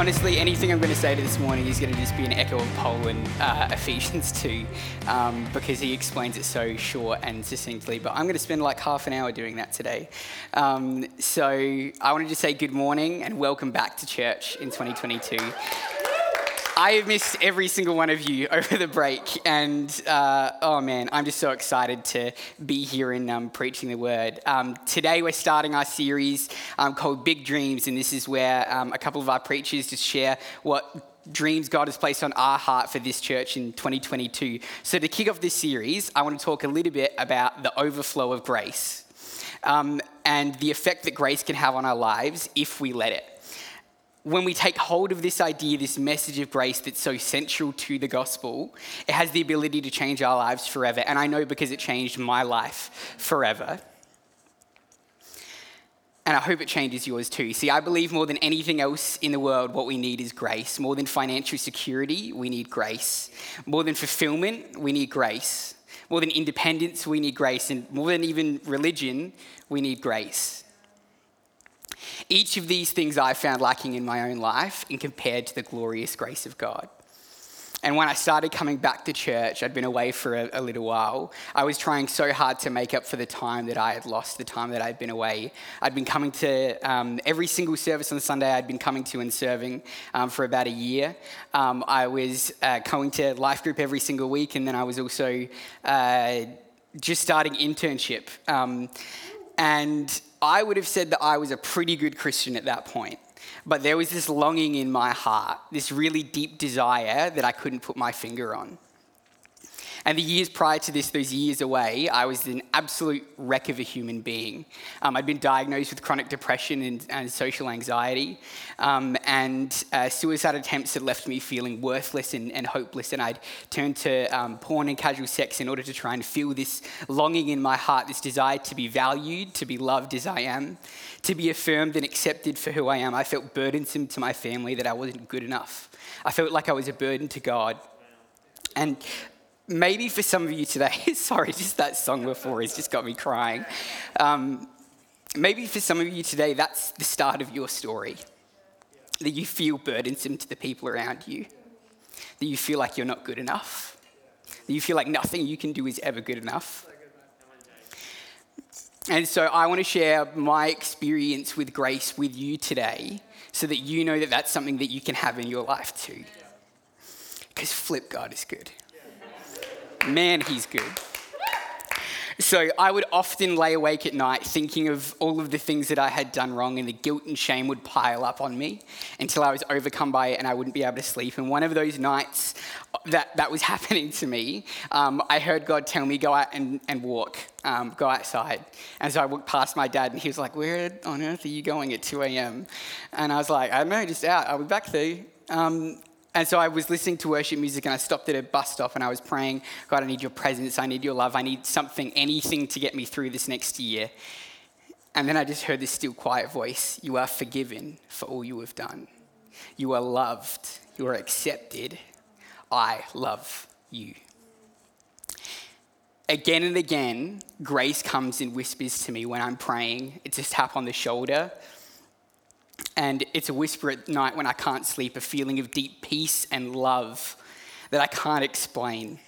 Honestly, anything I'm going to say to this morning is going to just be an echo of Paul in uh, Ephesians 2 um, because he explains it so short and succinctly. But I'm going to spend like half an hour doing that today. Um, so I wanted to say good morning and welcome back to church in 2022. I have missed every single one of you over the break, and uh, oh man, I'm just so excited to be here and um, preaching the word. Um, today, we're starting our series um, called Big Dreams, and this is where um, a couple of our preachers just share what dreams God has placed on our heart for this church in 2022. So, to kick off this series, I want to talk a little bit about the overflow of grace um, and the effect that grace can have on our lives if we let it when we take hold of this idea, this message of grace that's so central to the gospel, it has the ability to change our lives forever. And I know because it changed my life forever. And I hope it changes yours too. See, I believe more than anything else in the world, what we need is grace. More than financial security, we need grace. More than fulfillment, we need grace. More than independence, we need grace. And more than even religion, we need grace. Each of these things I found lacking in my own life and compared to the glorious grace of God. And when I started coming back to church, I'd been away for a, a, little while. I was trying so hard to make up for the time that I had lost, the time that I'd been away. I'd been coming to um, every single service on Sunday, I'd been coming to and serving um, for about a year. Um, I was uh, going to life group every single week, and then I was also uh, just starting internship. And I would have said that I was a pretty good Christian at that point. But there was this longing in my heart, this really deep desire that I couldn't put my finger on. And the years prior to this, those years away, I was an absolute wreck of a human being. Um, I'd been diagnosed with chronic depression and, and social anxiety, um, and uh, suicide attempts had left me feeling worthless and, and hopeless. And I'd turned to um, porn and casual sex in order to try and feel this longing in my heart, this desire to be valued, to be loved as I am, to be affirmed and accepted for who I am. I felt burdensome to my family that I wasn't good enough. I felt like I was a burden to God. And maybe for some of you today, sorry, just that song before has just got me crying. Um, maybe for some of you today, that's the start of your story. That you feel burdensome to the people around you, that you feel like you're not good enough, that you feel like nothing you can do is ever good enough. And so I want to share my experience with grace with you today so that you know that that's something that you can have in your life too. Because flip, God is good. Man, he's good. So I would often lay awake at night thinking of all of the things that I had done wrong, and the guilt and shame would pile up on me until I was overcome by it and I wouldn't be able to sleep. And one of those nights that that was happening to me, um, I heard God tell me, go out and, and walk, um, go outside. And so I walked past my dad, and he was like, Where on earth are you going at 2 a.m.? And I was like, I don't know, just out. I'll be back there. Um, and so I was listening to worship music and I stopped at a bus stop and I was praying, God, I need your presence, I need your love, I need something, anything to get me through this next year. And then I just heard this still quiet voice You are forgiven for all you have done. You are loved. You are accepted. I love you. Again and again, grace comes and whispers to me when I'm praying. It's a tap on the shoulder and it's a whisper at night when I can't sleep, a feeling of deep peace and love that I can't explain.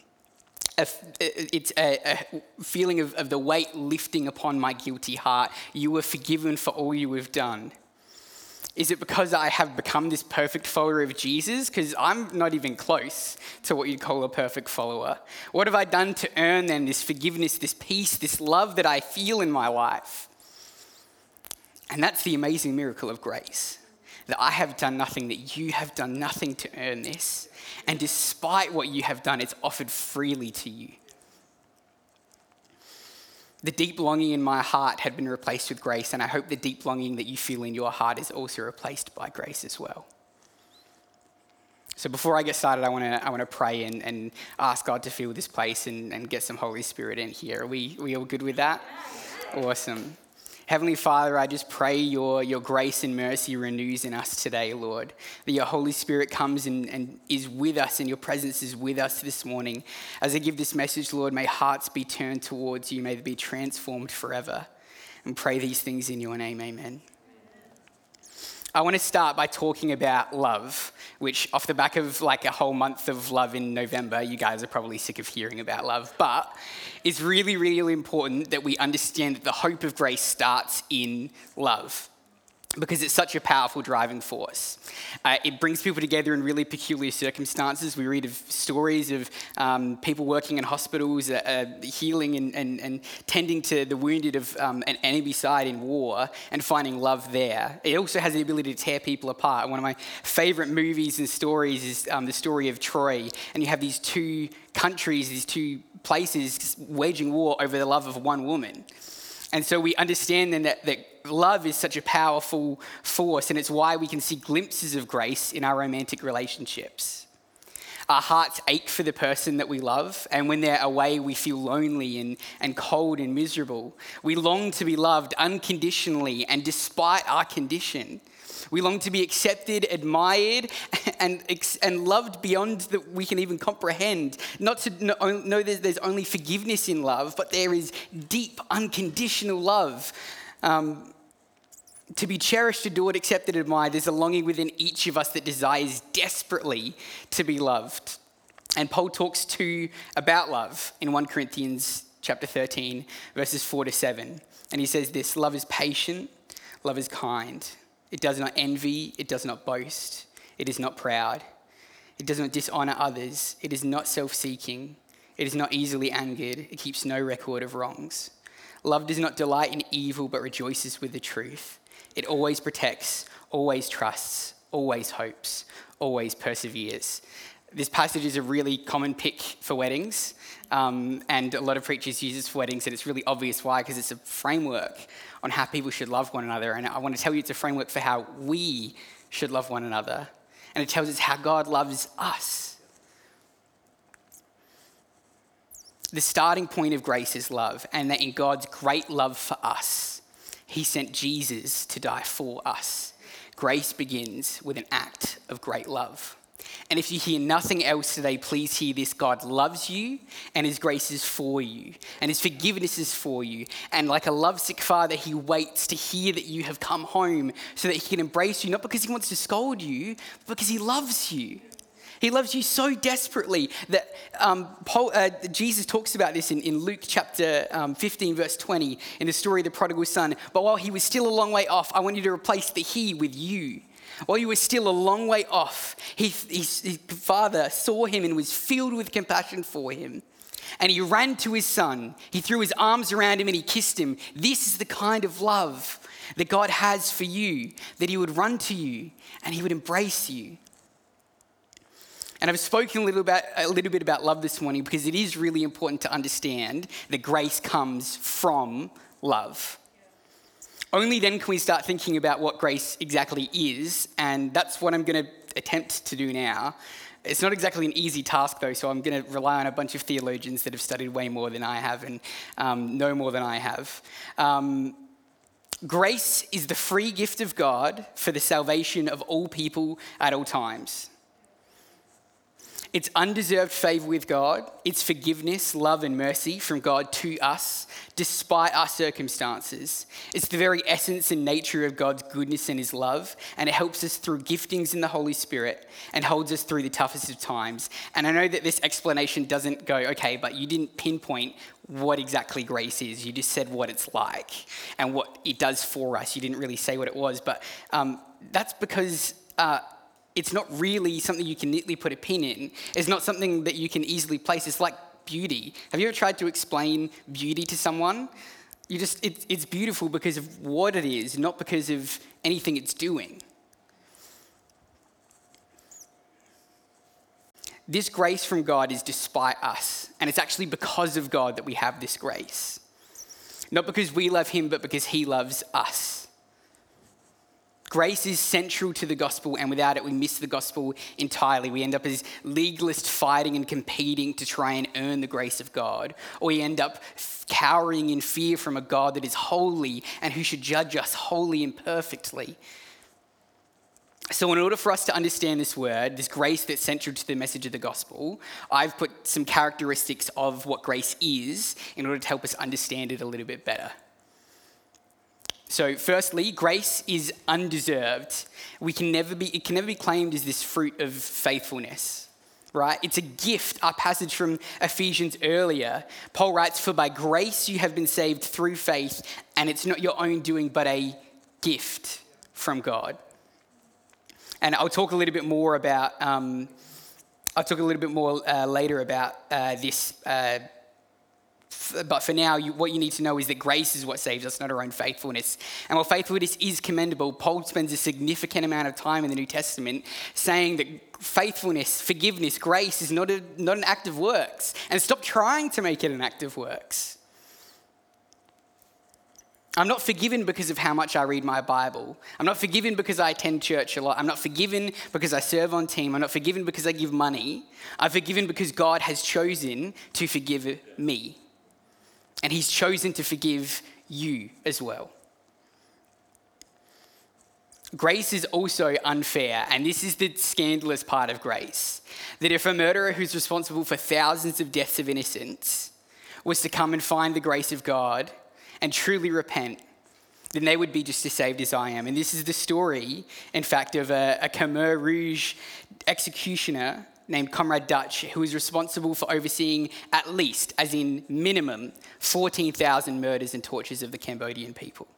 It's a, a feeling of, of the weight lifting upon my guilty heart. You were forgiven for all you have done. Is it because I have become this perfect follower of Jesus? Because I'm not even close to what you'd call a perfect follower. What have I done to earn then this forgiveness, this peace, this love that I feel in my life? And that's the amazing miracle of grace that I have done nothing, that you have done nothing to earn this. And despite what you have done, it's offered freely to you. The deep longing in my heart had been replaced with grace, and I hope the deep longing that you feel in your heart is also replaced by grace as well. So before I get started, I want to I want to pray and, and ask God to fill this place and, and get some Holy Spirit in here. Are we, are we all good with that? Awesome. Heavenly Father, I just pray your, your grace and mercy renews in us today, Lord. That your Holy Spirit comes and, and is with us and your presence is with us this morning. As I give this message, Lord, may hearts be turned towards you, may they be transformed forever. And pray these things in your name, amen. I want to start by talking about love, which, off the back of like a whole month of love in November, you guys are probably sick of hearing about love. But it's really, really important that we understand that the hope of grace starts in love because it's such a powerful driving force. Uh, it brings people together in really peculiar circumstances. We read of stories of um, people working in hospitals, uh, uh, healing and, and, and, tending to the wounded of um, an enemy side in war and finding love there. It also has the ability to tear people apart. One of my favorite movies and stories is um, the story of Troy. And you have these two countries, these two places waging war over the love of one woman. And so we understand then that, that love is such a powerful force, and it's why we can see glimpses of grace in our romantic relationships. Our hearts ache for the person that we love, and when they're away, we feel lonely and, and cold and miserable. We long to be loved unconditionally and despite our condition. We long to be accepted, admired, and, and loved beyond that we can even comprehend. Not to know that there's only forgiveness in love, but there is deep, unconditional love. Um, to be cherished, adored, accepted, admired, there's a longing within each of us that desires desperately to be loved. And Paul talks too about love in 1 Corinthians chapter 13, verses 4 to 7. And he says this love is patient, love is kind. It does not envy, it does not boast, it is not proud, it does not dishonor others, it is not self seeking, it is not easily angered, it keeps no record of wrongs. Love does not delight in evil, but rejoices with the truth. It always protects, always trusts, always hopes, always perseveres. This passage is a really common pick for weddings, um, and a lot of preachers use this for weddings, and it's really obvious why, because it's a framework on how people should love one another. And I want to tell you it's a framework for how we should love one another. And it tells us how God loves us. The starting point of grace is love, and that in God's great love for us, He sent Jesus to die for us. Grace begins with an act of great love. And if you hear nothing else today, please hear this God loves you, and His grace is for you, and His forgiveness is for you. And like a lovesick father, He waits to hear that you have come home so that He can embrace you, not because He wants to scold you, but because He loves you. He loves you so desperately that um, Paul, uh, Jesus talks about this in, in Luke chapter um, 15, verse 20, in the story of the prodigal son. But while he was still a long way off, I want you to replace the he with you. While you were still a long way off, his, his father saw him and was filled with compassion for him. And he ran to his son. He threw his arms around him and he kissed him. This is the kind of love that God has for you, that he would run to you and he would embrace you. And I've spoken a little, about, a little bit about love this morning because it is really important to understand that grace comes from love. Only then can we start thinking about what grace exactly is, and that's what I'm going to attempt to do now. It's not exactly an easy task, though, so I'm going to rely on a bunch of theologians that have studied way more than I have and um, know more than I have. Um, grace is the free gift of God for the salvation of all people at all times. It's undeserved favor with God. It's forgiveness, love, and mercy from God to us, despite our circumstances. It's the very essence and nature of God's goodness and His love, and it helps us through giftings in the Holy Spirit and holds us through the toughest of times. And I know that this explanation doesn't go, okay, but you didn't pinpoint what exactly grace is. You just said what it's like and what it does for us. You didn't really say what it was, but um, that's because. Uh, it's not really something you can neatly put a pin in. It's not something that you can easily place. It's like beauty. Have you ever tried to explain beauty to someone? You just, it, it's beautiful because of what it is, not because of anything it's doing. This grace from God is despite us, and it's actually because of God that we have this grace. Not because we love Him, but because He loves us. Grace is central to the gospel, and without it, we miss the gospel entirely. We end up as legalists fighting and competing to try and earn the grace of God, or we end up cowering in fear from a God that is holy and who should judge us wholly and perfectly. So, in order for us to understand this word, this grace that's central to the message of the gospel, I've put some characteristics of what grace is in order to help us understand it a little bit better. So, firstly, grace is undeserved. We can never be, it can never be claimed as this fruit of faithfulness, right? It's a gift. Our passage from Ephesians earlier, Paul writes, For by grace you have been saved through faith, and it's not your own doing, but a gift from God. And I'll talk a little bit more about, um, I'll talk a little bit more uh, later about uh, this. Uh, but for now, you, what you need to know is that grace is what saves us, not our own faithfulness. And while faithfulness is commendable, Paul spends a significant amount of time in the New Testament saying that faithfulness, forgiveness, grace is not, a, not an act of works. And stop trying to make it an act of works. I'm not forgiven because of how much I read my Bible. I'm not forgiven because I attend church a lot. I'm not forgiven because I serve on team. I'm not forgiven because I give money. I'm forgiven because God has chosen to forgive me and he's chosen to forgive you as well. Grace is also unfair, and this is the scandalous part of grace that if a murderer who's responsible for thousands of deaths of innocents was to come and find the grace of God and truly repent, then they would be just as saved as I am. And this is the story, in fact, of a, a Khmer Rouge executioner named Comrade Duch, who was responsible for overseeing at least, as in minimum, 14,000 murders and tortures of the Cambodian people.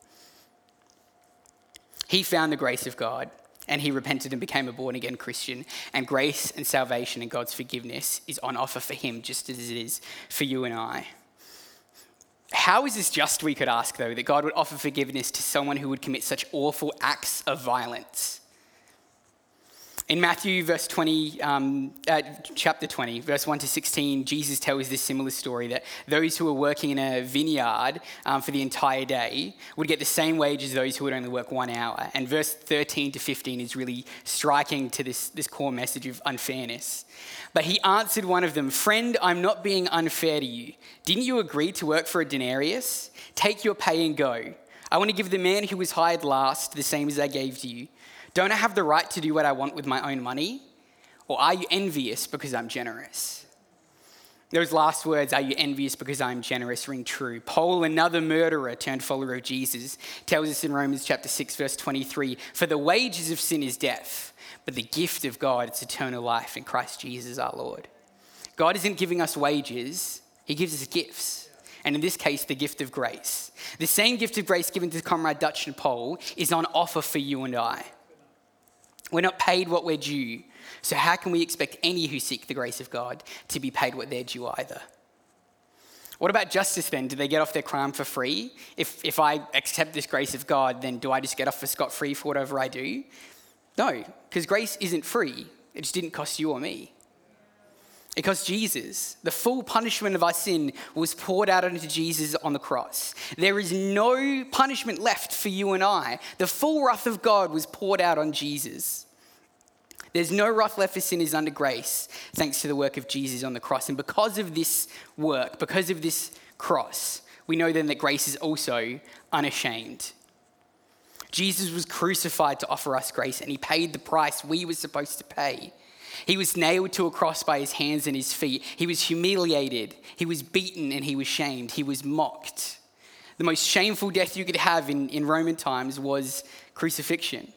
He found the grace of God and he repented and became a born again Christian. And grace and salvation and God's forgiveness is on offer for him just as it is for you and I. How is this just, we could ask, though, that God would offer forgiveness to someone who would commit such awful acts of violence? In Matthew, verse 20, um, uh, chapter 20, verse 1 to 16, Jesus tells this similar story that those who were working in a vineyard um, for the entire day would get the same wage as those who would only work one hour. And verse 13 to 15 is really striking to this, this core message of unfairness. But he answered one of them, Friend, I'm not being unfair to you. Didn't you agree to work for a denarius? Take your pay and go. I want to give the man who was hired last the same as I gave to you. Don't I have the right to do what I want with my own money? Or are you envious because I'm generous? Those last words, are you envious because I'm generous, ring true. Paul, another murderer turned follower of Jesus, tells us in Romans chapter 6, verse 23 For the wages of sin is death, but the gift of God is eternal life in Christ Jesus our Lord. God isn't giving us wages, He gives us gifts. And in this case, the gift of grace. The same gift of grace given to Comrade Duch and Paul is on offer for you and I. We're not paid what we're due. So, how can we expect any who seek the grace of God to be paid what they're due either? What about justice then? Do they get off their crime for free? If, if I accept this grace of God, then do I just get off for scot free for whatever I do? No, because grace isn't free. It just didn't cost you or me. Cost Jesus. The full punishment of our sin was poured out onto Jesus on the cross. There is no punishment left for you and I. The full wrath of God was poured out on Jesus. There's no wrath left for sinners under grace, thanks to the work of Jesus on the cross. And because of this work, because of this cross, we know then that grace is also unashamed. Jesus was crucified to offer us grace, and he paid the price we were supposed to pay. He was nailed to a cross by his hands and his feet. He was humiliated. He was beaten and he was shamed. He was mocked. The most shameful death you could have in, in Roman times was crucifixion.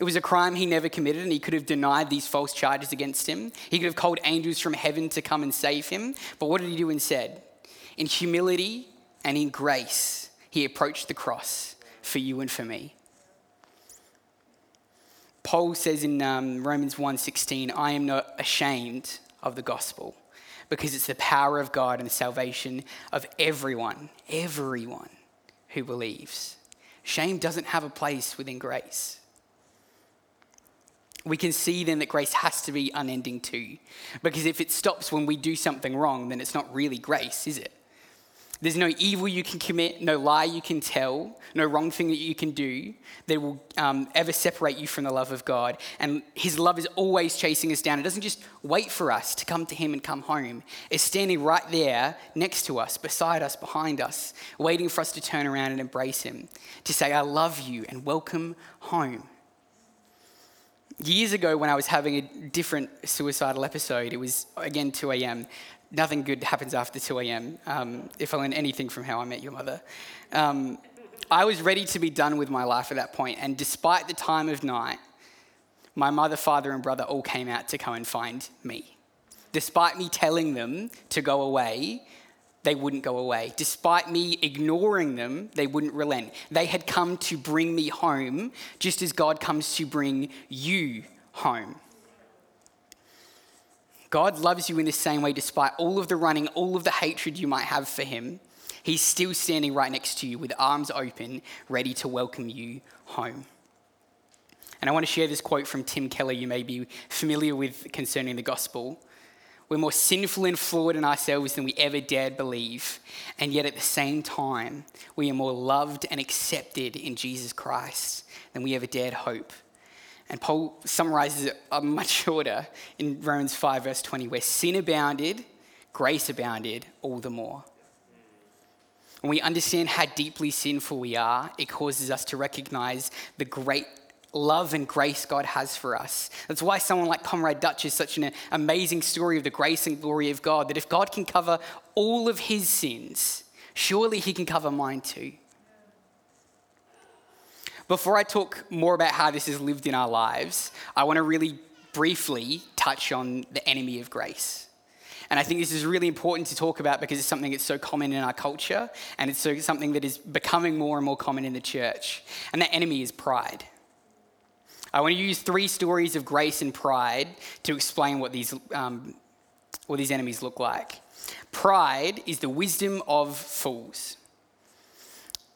It was a crime he never committed, and he could have denied these false charges against him. He could have called angels from heaven to come and save him. But what did he do instead? In humility and in grace, he approached the cross for you and for me. Paul says in um, Romans 1:16, "I am not ashamed of the gospel, because it's the power of God and the salvation of everyone, everyone who believes." Shame doesn't have a place within grace. We can see then that grace has to be unending too, because if it stops when we do something wrong, then it's not really grace, is it? There's no evil you can commit, no lie you can tell, no wrong thing that you can do that will um, ever separate you from the love of God. And His love is always chasing us down. It doesn't just wait for us to come to Him and come home, it's standing right there next to us, beside us, behind us, waiting for us to turn around and embrace Him, to say, I love you and welcome home. Years ago, when I was having a different suicidal episode, it was again 2 a.m nothing good happens after 2 a.m. Um, if I learn anything from how I met your mother. Um, I was ready to be done with my life at that point, and despite the time of night, my mother, father, and brother all came out to come and find me. Despite me telling them to go away, they wouldn't go away. Despite me ignoring them, they wouldn't relent. They had come to bring me home, just as God comes to bring you home. God loves you in the same way, despite all of the running, all of the hatred you might have for Him. He's still standing right next to you with arms open, ready to welcome you home. And I want to share this quote from Tim Keller you may be familiar with concerning the gospel. We're more sinful and flawed in ourselves than we ever dared believe. And yet at the same time, we are more loved and accepted in Jesus Christ than we ever dared hope. And Paul summarizes it much shorter in Romans 5, verse 20, where sin abounded, grace abounded all the more. When we understand how deeply sinful we are, it causes us to recognize the great love and grace God has for us. That's why someone like Comrade Duch is such an amazing story of the grace and glory of God, that if God can cover all of his sins, surely he can cover mine too. Before I talk more about how this is lived in our lives, I want to really briefly touch on the enemy of grace. And I think this is really important to talk about because it's something that's so common in our culture and it's so, something that is becoming more and more common in the church. And that enemy is pride. I want to use three stories of grace and pride to explain what these, um, what these enemies look like. Pride is the wisdom of fools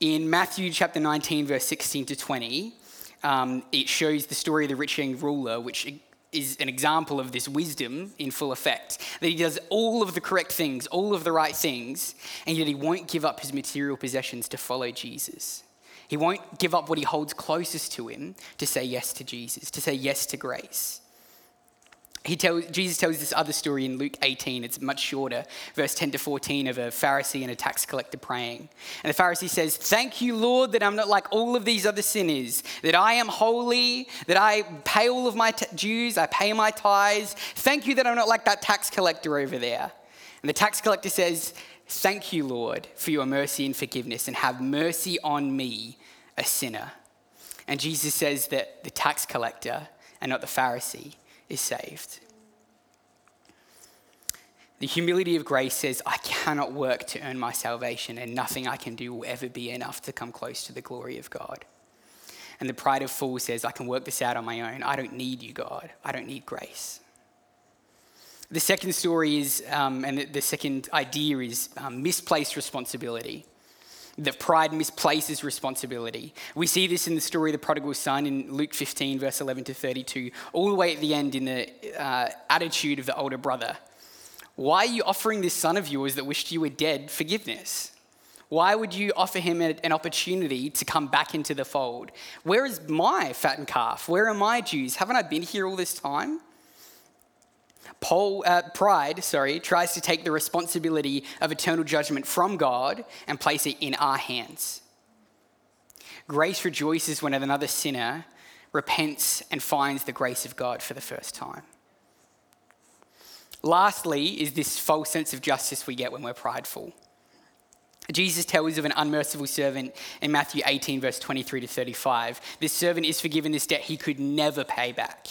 in Matthew chapter 19, verse 16 to 20, um, it shows the story of the rich young ruler, which is an example of this wisdom in full effect. That he does all of the correct things, all of the right things, and yet he won't give up his material possessions to follow Jesus. He won't give up what he holds closest to him to say yes to Jesus, to say yes to grace he tells, Jesus tells this other story in Luke 18. It's much shorter, verse 10 to 14, of a Pharisee and a tax collector praying. And the Pharisee says, Thank you, Lord, that I'm not like all of these other sinners, that I am holy, that I pay all of my t- dues, I pay my tithes. Thank you that I'm not like that tax collector over there. And the tax collector says, Thank you, Lord, for your mercy and forgiveness, and have mercy on me, a sinner. And Jesus says that the tax collector and not the Pharisee is saved. The humility of grace says, I cannot work to earn my salvation, and nothing I can do will ever be enough to come close to the glory of God. And the pride of fool says, I can work this out on my own. I don't need you, God. I don't need grace. The second story is, um, and the second idea is um, misplaced responsibility that pride misplaces responsibility. We see this in the story of the prodigal son in Luke 15, verse 11 to 32, all the way at the end in the uh, attitude of the older brother. Why are you offering this son of yours that wished you were dead forgiveness? Why would you offer him an opportunity to come back into the fold? Where is my fattened calf? Where are my Jews? Haven't I been here all this time? Paul, uh, pride, sorry, tries to take the responsibility of eternal judgment from God and place it in our hands. Grace rejoices when another sinner repents and finds the grace of God for the first time. Lastly, is this false sense of justice we get when we're prideful. Jesus tells of an unmerciful servant in Matthew 18, verse 23 to 35. This servant is forgiven this debt he could never pay back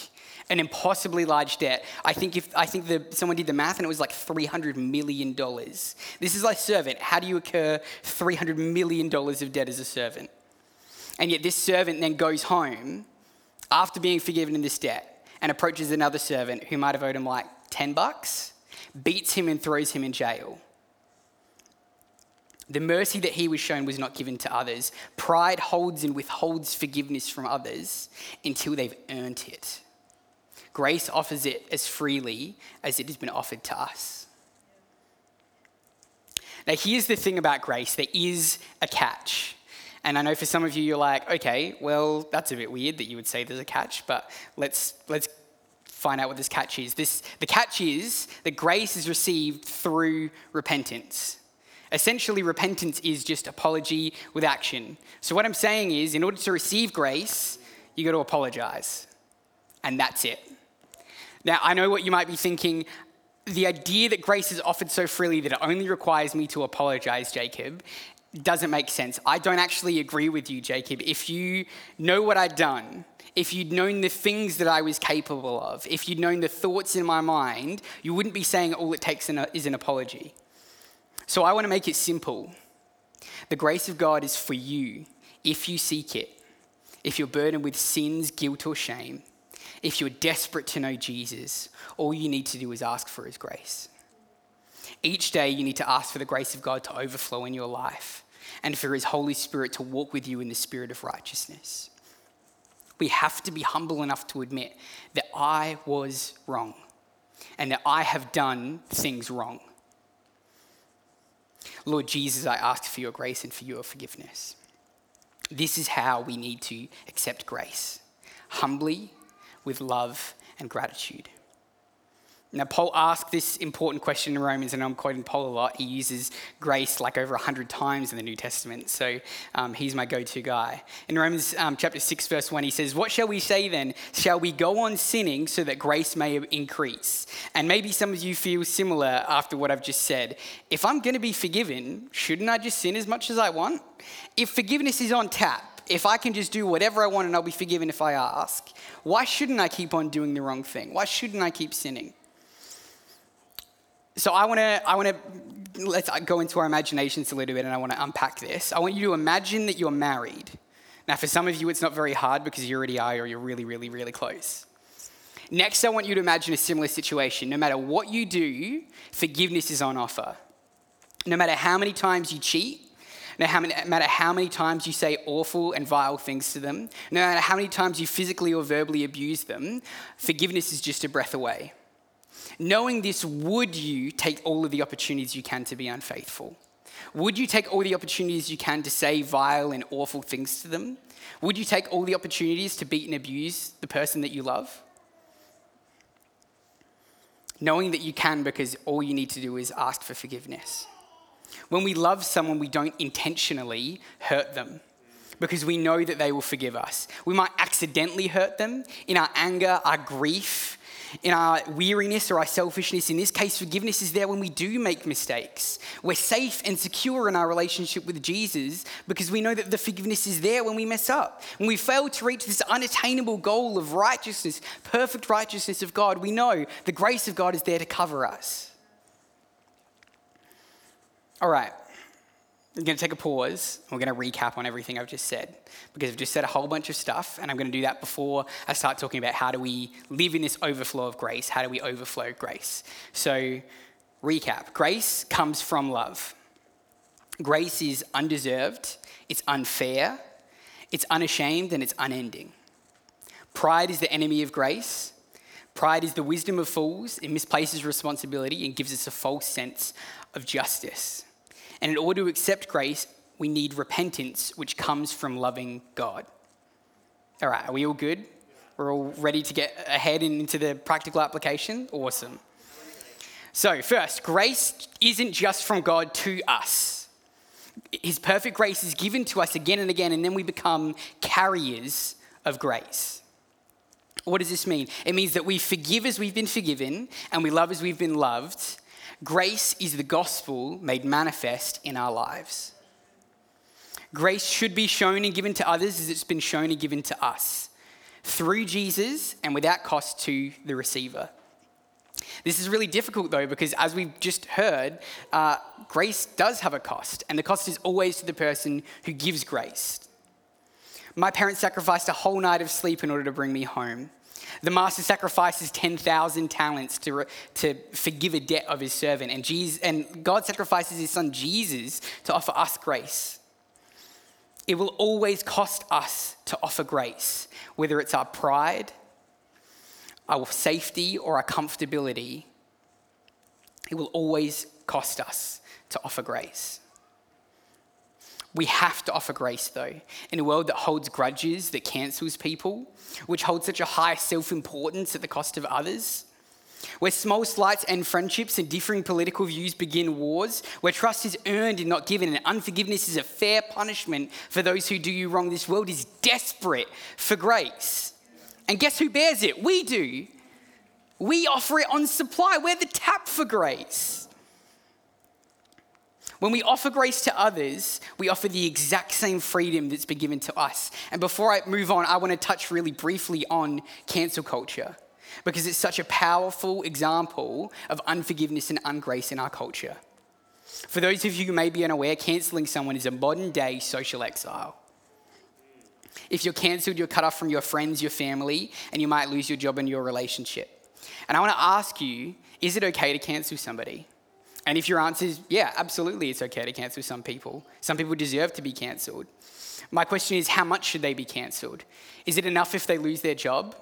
an impossibly large debt. I think if I think the, someone did the math and it was like three hundred million dollars. This is like servant. How do you incur three hundred million dollars of debt as a servant? And yet this servant then goes home after being forgiven in this debt and approaches another servant who might have owed him like ten bucks, beats him and throws him in jail. The mercy that he was shown was not given to others. Pride holds and withholds forgiveness from others until they've earned it. Grace offers it as freely as it has been offered to us. Now, here's the thing about grace there is a catch. And I know for some of you, you're like, okay, well, that's a bit weird that you would say there's a catch, but let's, let's find out what this catch is. This, the catch is that grace is received through repentance. Essentially, repentance is just apology with action. So, what I'm saying is, in order to receive grace, you got to apologize. And that's it. Now, I know what you might be thinking. The idea that grace is offered so freely that it only requires me to apologize, Jacob, doesn't make sense. I don't actually agree with you, Jacob. If you know what I'd done, if you'd known the things that I was capable of, if you'd known the thoughts in my mind, you wouldn't be saying all it takes is an apology. So I want to make it simple. The grace of God is for you if you seek it, if you're burdened with sins, guilt, or shame, if you're desperate to know Jesus, all you need to do is ask for his grace. Each day, you need to ask for the grace of God to overflow in your life and for his Holy Spirit to walk with you in the spirit of righteousness. We have to be humble enough to admit that I was wrong and that I have done things wrong. Lord Jesus, I ask for your grace and for your forgiveness. This is how we need to accept grace humbly, with love and gratitude. Now, Paul asked this important question in Romans, and I'm quoting Paul a lot. He uses grace like over 100 times in the New Testament, so um, he's my go to guy. In Romans um, chapter 6, verse 1, he says, What shall we say then? Shall we go on sinning so that grace may increase? And maybe some of you feel similar after what I've just said. If I'm going to be forgiven, shouldn't I just sin as much as I want? If forgiveness is on tap, if I can just do whatever I want and I'll be forgiven if I ask, why shouldn't I keep on doing the wrong thing? Why shouldn't I keep sinning? So I want to I want to let's uh, go into our imaginations a little bit and I want to unpack this. I want you to imagine that you're married. Now for some of you it's not very hard because you already are or you're really really really close. Next I want you to imagine a similar situation. No matter what you do, forgiveness is on offer. No matter how many times you cheat, no matter how many times you say awful and vile things to them, no matter how many times you physically or verbally abuse them, forgiveness is just a breath away. Knowing this, would you take all of the opportunities you can to be unfaithful? Would you take all the opportunities you can to say vile and awful things to them? Would you take all the opportunities to beat and abuse the person that you love? Knowing that you can because all you need to do is ask for forgiveness. When we love someone, we don't intentionally hurt them because we know that they will forgive us. We might accidentally hurt them in our anger, our grief, in our weariness or our selfishness. In this case, forgiveness is there when we do make mistakes. We're safe and secure in our relationship with Jesus because we know that the forgiveness is there when we mess up. When we fail to reach this unattainable goal of righteousness, perfect righteousness of God, we know the grace of God is there to cover us. All right. I'm going to take a pause. We're going to recap on everything I've just said because I've just said a whole bunch of stuff, and I'm going to do that before I start talking about how do we live in this overflow of grace? How do we overflow grace? So, recap grace comes from love. Grace is undeserved, it's unfair, it's unashamed, and it's unending. Pride is the enemy of grace. Pride is the wisdom of fools. It misplaces responsibility and gives us a false sense of justice. And in order to accept grace, we need repentance, which comes from loving God. All right, are we all good? We're all ready to get ahead and into the practical application? Awesome. So, first, grace isn't just from God to us. His perfect grace is given to us again and again, and then we become carriers of grace. What does this mean? It means that we forgive as we've been forgiven, and we love as we've been loved, Grace is the gospel made manifest in our lives. Grace should be shown and given to others as it's been shown and given to us through Jesus and without cost to the receiver. This is really difficult though, because as we've just heard, uh, grace does have a cost, and the cost is always to the person who gives grace. My parents sacrificed a whole night of sleep in order to bring me home. The master sacrifices 10,000 talents to, to forgive a debt of his servant. And, Jesus, and God sacrifices his son Jesus to offer us grace. It will always cost us to offer grace, whether it's our pride, our safety, or our comfortability. It will always cost us to offer grace. We have to offer grace, though, in a world that holds grudges, that cancels people, which holds such a high self importance at the cost of others. Where small slights and friendships and differing political views begin wars, where trust is earned and not given, and unforgiveness is a fair punishment for those who do you wrong, this world is desperate for grace. And guess who bears it? We do. We offer it on supply. We're the tap for grace. When we offer grace to others, we offer the exact same freedom that's been given to us. And before I move on, I want to touch really briefly on cancel culture because it's such a powerful example of unforgiveness and ungrace in our culture. For those of you who may be unaware, cancelling someone is a modern day social exile. If you're cancelled, you're cut off from your friends, your family, and you might lose your job and your relationship. And I want to ask you is it okay to cancel somebody? And if your answer is, yeah, absolutely, it's okay to cancel some people. Some people deserve to be cancelled. My question is, how much should they be cancelled? Is it enough if they lose their job?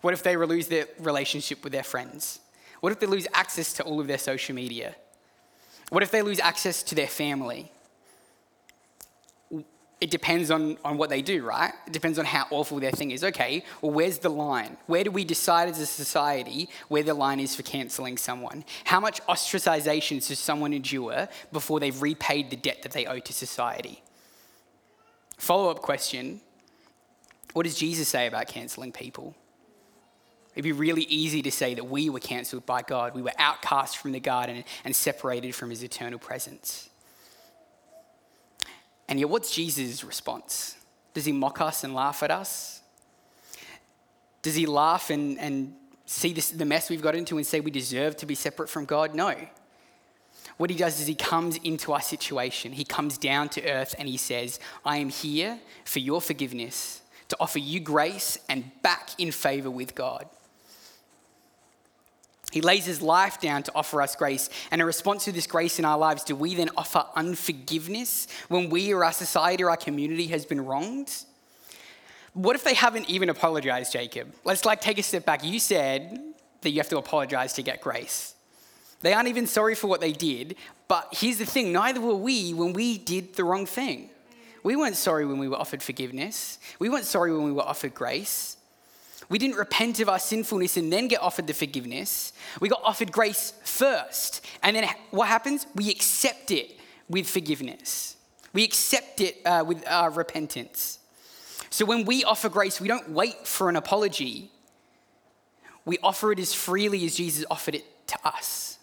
What if they lose their relationship with their friends? What if they lose access to all of their social media? What if they lose access to their family? It depends on, on what they do, right? It depends on how awful their thing is. Okay, well, where's the line? Where do we decide as a society where the line is for cancelling someone? How much ostracization does someone endure before they've repaid the debt that they owe to society? Follow up question What does Jesus say about cancelling people? It'd be really easy to say that we were cancelled by God. We were outcast from the garden and separated from his eternal presence. And yet, what's Jesus' response? Does he mock us and laugh at us? Does he laugh and, and see this, the mess we've got into and say we deserve to be separate from God? No. What he does is he comes into our situation. He comes down to earth and he says, I am here for your forgiveness, to offer you grace and back in favor with God. He lays his life down to offer us grace. And in response to this grace in our lives, do we then offer unforgiveness when we or our society or our community has been wronged? What if they haven't even apologized, Jacob? Let's like take a step back. You said that you have to apologize to get grace. They aren't even sorry for what they did, but here's the thing neither were we when we did the wrong thing. We weren't sorry when we were offered forgiveness, we weren't sorry when we were offered grace. We didn't repent of our sinfulness and then get offered the forgiveness. We got offered grace first. And then what happens? We accept it with forgiveness. We accept it uh, with our repentance. So when we offer grace, we don't wait for an apology. We offer it as freely as Jesus offered it to us.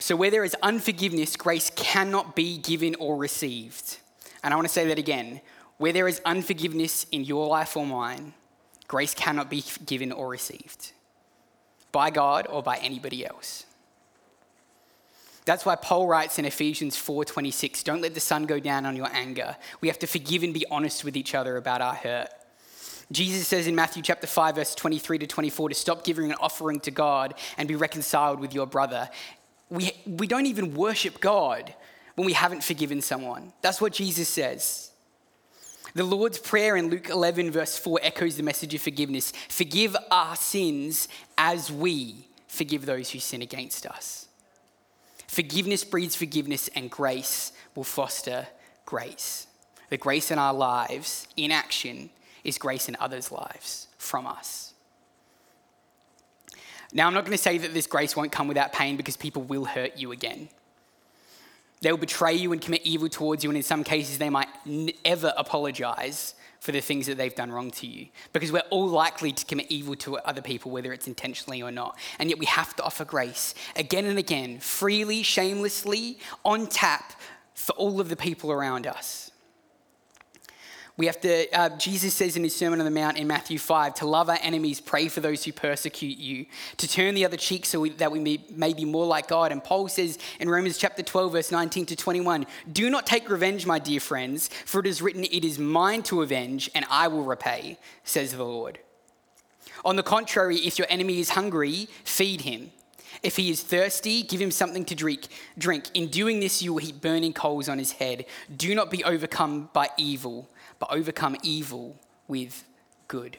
So where there is unforgiveness, grace cannot be given or received. And I want to say that again. Where there is unforgiveness in your life or mine, grace cannot be given or received by God or by anybody else. That's why Paul writes in Ephesians 4:26, "Don't let the sun go down on your anger. We have to forgive and be honest with each other about our hurt." Jesus says in Matthew chapter 5 verse 23 to 24 to stop giving an offering to God and be reconciled with your brother. We, we don't even worship God when we haven't forgiven someone. That's what Jesus says. The Lord's Prayer in Luke 11, verse 4, echoes the message of forgiveness Forgive our sins as we forgive those who sin against us. Forgiveness breeds forgiveness, and grace will foster grace. The grace in our lives, in action, is grace in others' lives from us. Now, I'm not going to say that this grace won't come without pain because people will hurt you again. They will betray you and commit evil towards you, and in some cases, they might never apologize for the things that they've done wrong to you. Because we're all likely to commit evil to other people, whether it's intentionally or not. And yet we have to offer grace again and again, freely, shamelessly, on tap for all of the people around us. We have to, uh, Jesus says in his Sermon on the Mount in Matthew 5, to love our enemies, pray for those who persecute you, to turn the other cheek so we, that we may, may be more like God. And Paul says in Romans chapter 12, verse 19 to 21, do not take revenge, my dear friends, for it is written, it is mine to avenge, and I will repay, says the Lord. On the contrary, if your enemy is hungry, feed him. If he is thirsty, give him something to drink. Drink. In doing this, you will heap burning coals on his head. Do not be overcome by evil but overcome evil with good.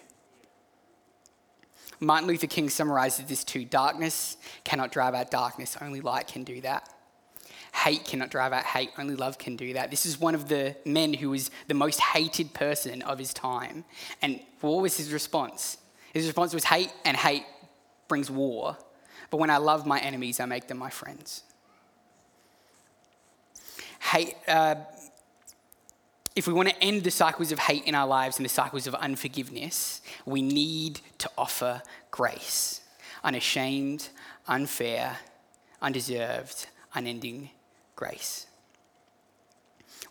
Martin Luther King summarizes this too darkness cannot drive out darkness, only light can do that. Hate cannot drive out hate, only love can do that. This is one of the men who was the most hated person of his time. And what was his response? His response was hate, and hate brings war. But when I love my enemies, I make them my friends. Hate, uh, if we want to end the cycles of hate in our lives and the cycles of unforgiveness, we need to offer grace unashamed, unfair, undeserved, unending grace.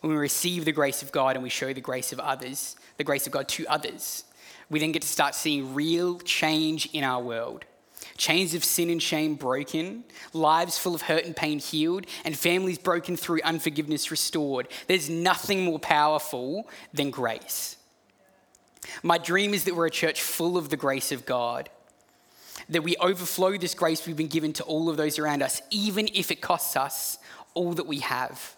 When we receive the grace of God and we show the grace of others, the grace of God to others, we then get to start seeing real change in our world. Chains of sin and shame broken, lives full of hurt and pain healed, and families broken through unforgiveness restored. There's nothing more powerful than grace. My dream is that we're a church full of the grace of God, that we overflow this grace we've been given to all of those around us, even if it costs us all that we have.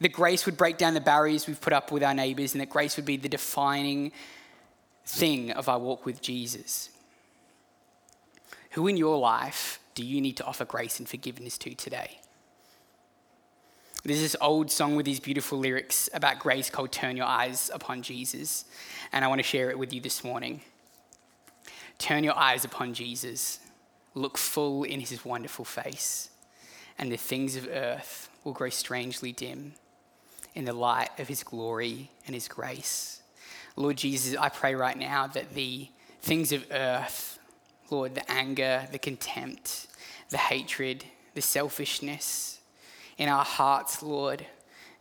That grace would break down the barriers we've put up with our neighbors, and that grace would be the defining thing of our walk with Jesus. Who in your life do you need to offer grace and forgiveness to today? There's this old song with these beautiful lyrics about grace called Turn Your Eyes Upon Jesus, and I want to share it with you this morning. Turn your eyes upon Jesus, look full in his wonderful face and the things of earth will grow strangely dim in the light of his glory and his grace. Lord Jesus, I pray right now that the things of earth, Lord, the anger, the contempt, the hatred, the selfishness in our hearts, Lord,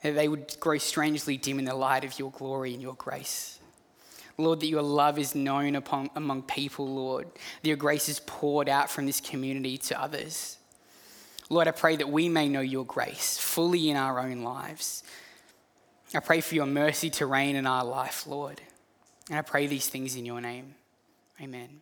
that they would grow strangely dim in the light of your glory and your grace. Lord, that your love is known upon, among people, Lord, that your grace is poured out from this community to others. Lord, I pray that we may know your grace fully in our own lives. I pray for your mercy to reign in our life, Lord. And I pray these things in your name. Amen.